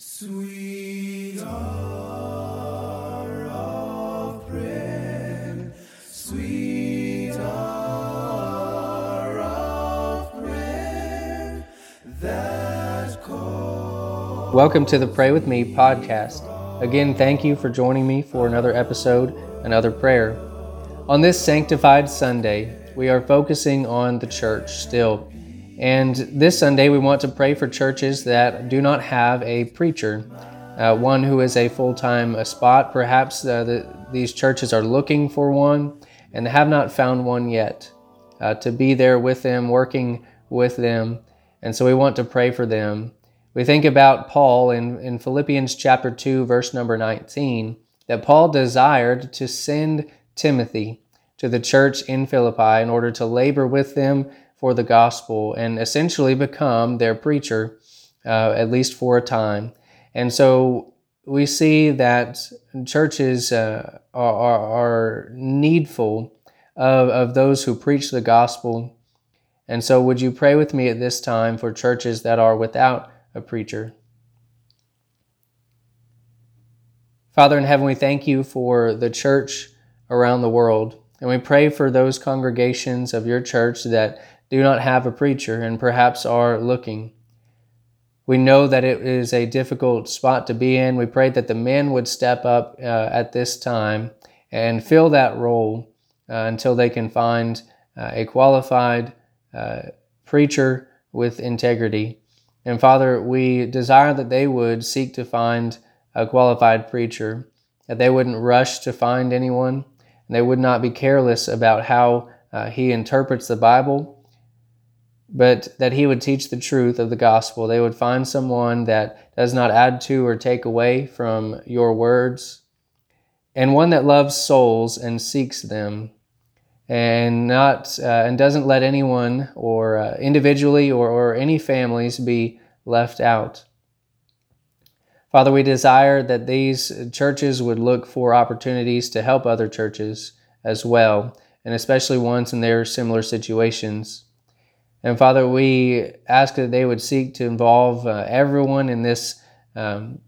Sweet hour of prayer, sweet hour of prayer. Welcome to the Pray With Me podcast. Again, thank you for joining me for another episode, another prayer. On this sanctified Sunday, we are focusing on the church still. And this Sunday, we want to pray for churches that do not have a preacher, uh, one who is a full time spot. Perhaps uh, the, these churches are looking for one and have not found one yet uh, to be there with them, working with them. And so we want to pray for them. We think about Paul in, in Philippians chapter 2, verse number 19, that Paul desired to send Timothy to the church in Philippi in order to labor with them for the gospel and essentially become their preacher, uh, at least for a time. And so we see that churches uh, are, are, needful of, of those who preach the gospel. And so, would you pray with me at this time for churches that are without a preacher? Father in heaven, we thank you for the church around the world. And we pray for those congregations of your church that do not have a preacher and perhaps are looking. We know that it is a difficult spot to be in. We pray that the men would step up uh, at this time and fill that role uh, until they can find uh, a qualified uh, preacher with integrity. And Father, we desire that they would seek to find a qualified preacher, that they wouldn't rush to find anyone, and they would not be careless about how uh, he interprets the Bible but that he would teach the truth of the gospel. They would find someone that does not add to or take away from your words, and one that loves souls and seeks them, and not uh, and doesn't let anyone or uh, individually or, or any families be left out. Father, we desire that these churches would look for opportunities to help other churches as well, and especially ones in their similar situations. And Father, we ask that they would seek to involve uh, everyone in this um,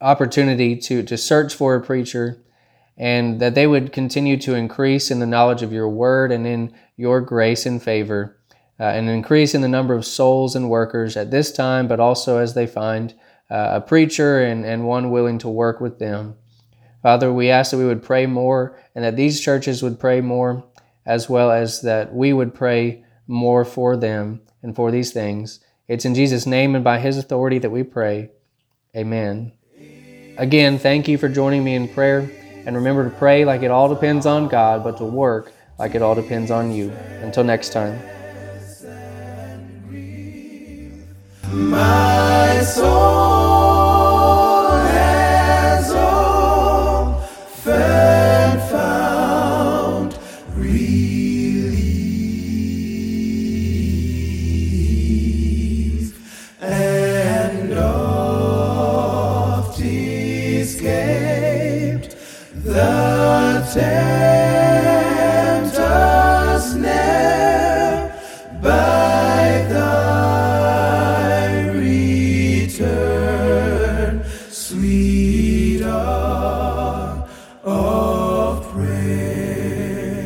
opportunity to, to search for a preacher and that they would continue to increase in the knowledge of your word and in your grace and favor, uh, and increase in the number of souls and workers at this time, but also as they find uh, a preacher and, and one willing to work with them. Father, we ask that we would pray more and that these churches would pray more as well as that we would pray more for them and for these things. It's in Jesus' name and by His authority that we pray. Amen. Again, thank you for joining me in prayer. And remember to pray like it all depends on God, but to work like it all depends on you. Until next time. My the tale.